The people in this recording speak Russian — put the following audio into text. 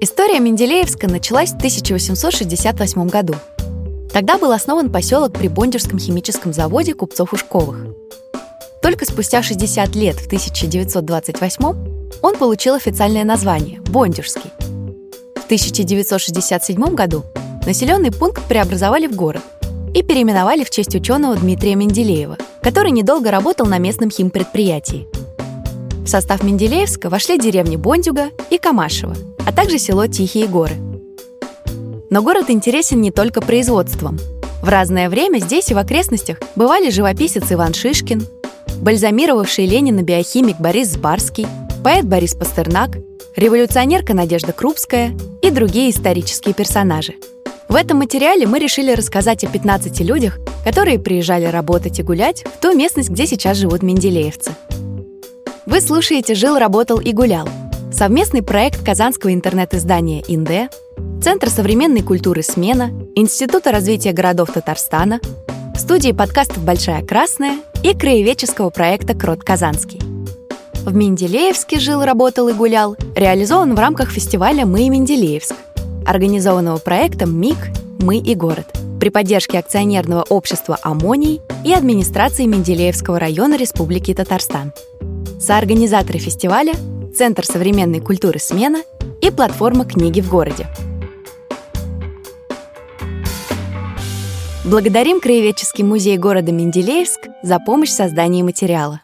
История Менделеевска началась в 1868 году. Тогда был основан поселок при Бондюрском химическом заводе купцов Ушковых. Только спустя 60 лет, в 1928 он получил официальное название – Бондюрский. В 1967 году населенный пункт преобразовали в город и переименовали в честь ученого Дмитрия Менделеева, который недолго работал на местном химпредприятии. В состав Менделеевска вошли деревни Бондюга и Камашево – а также село Тихие горы. Но город интересен не только производством. В разное время здесь и в окрестностях бывали живописец Иван Шишкин, бальзамировавший Ленина биохимик Борис Сбарский, поэт Борис Пастернак, революционерка Надежда Крупская и другие исторические персонажи. В этом материале мы решили рассказать о 15 людях, которые приезжали работать и гулять в ту местность, где сейчас живут менделеевцы. Вы слушаете «Жил, работал и гулял» Совместный проект казанского интернет-издания «Инде», Центра современной культуры «Смена», Института развития городов Татарстана, студии подкастов «Большая Красная» и краеведческого проекта «Крот Казанский». В Менделеевске жил, работал и гулял, реализован в рамках фестиваля «Мы и Менделеевск», организованного проектом МИГ «Мы и город» при поддержке акционерного общества «Амоний» и администрации Менделеевского района Республики Татарстан. Соорганизаторы фестиваля Центр современной культуры «Смена» и платформа «Книги в городе». Благодарим Краеведческий музей города Менделеевск за помощь в создании материала.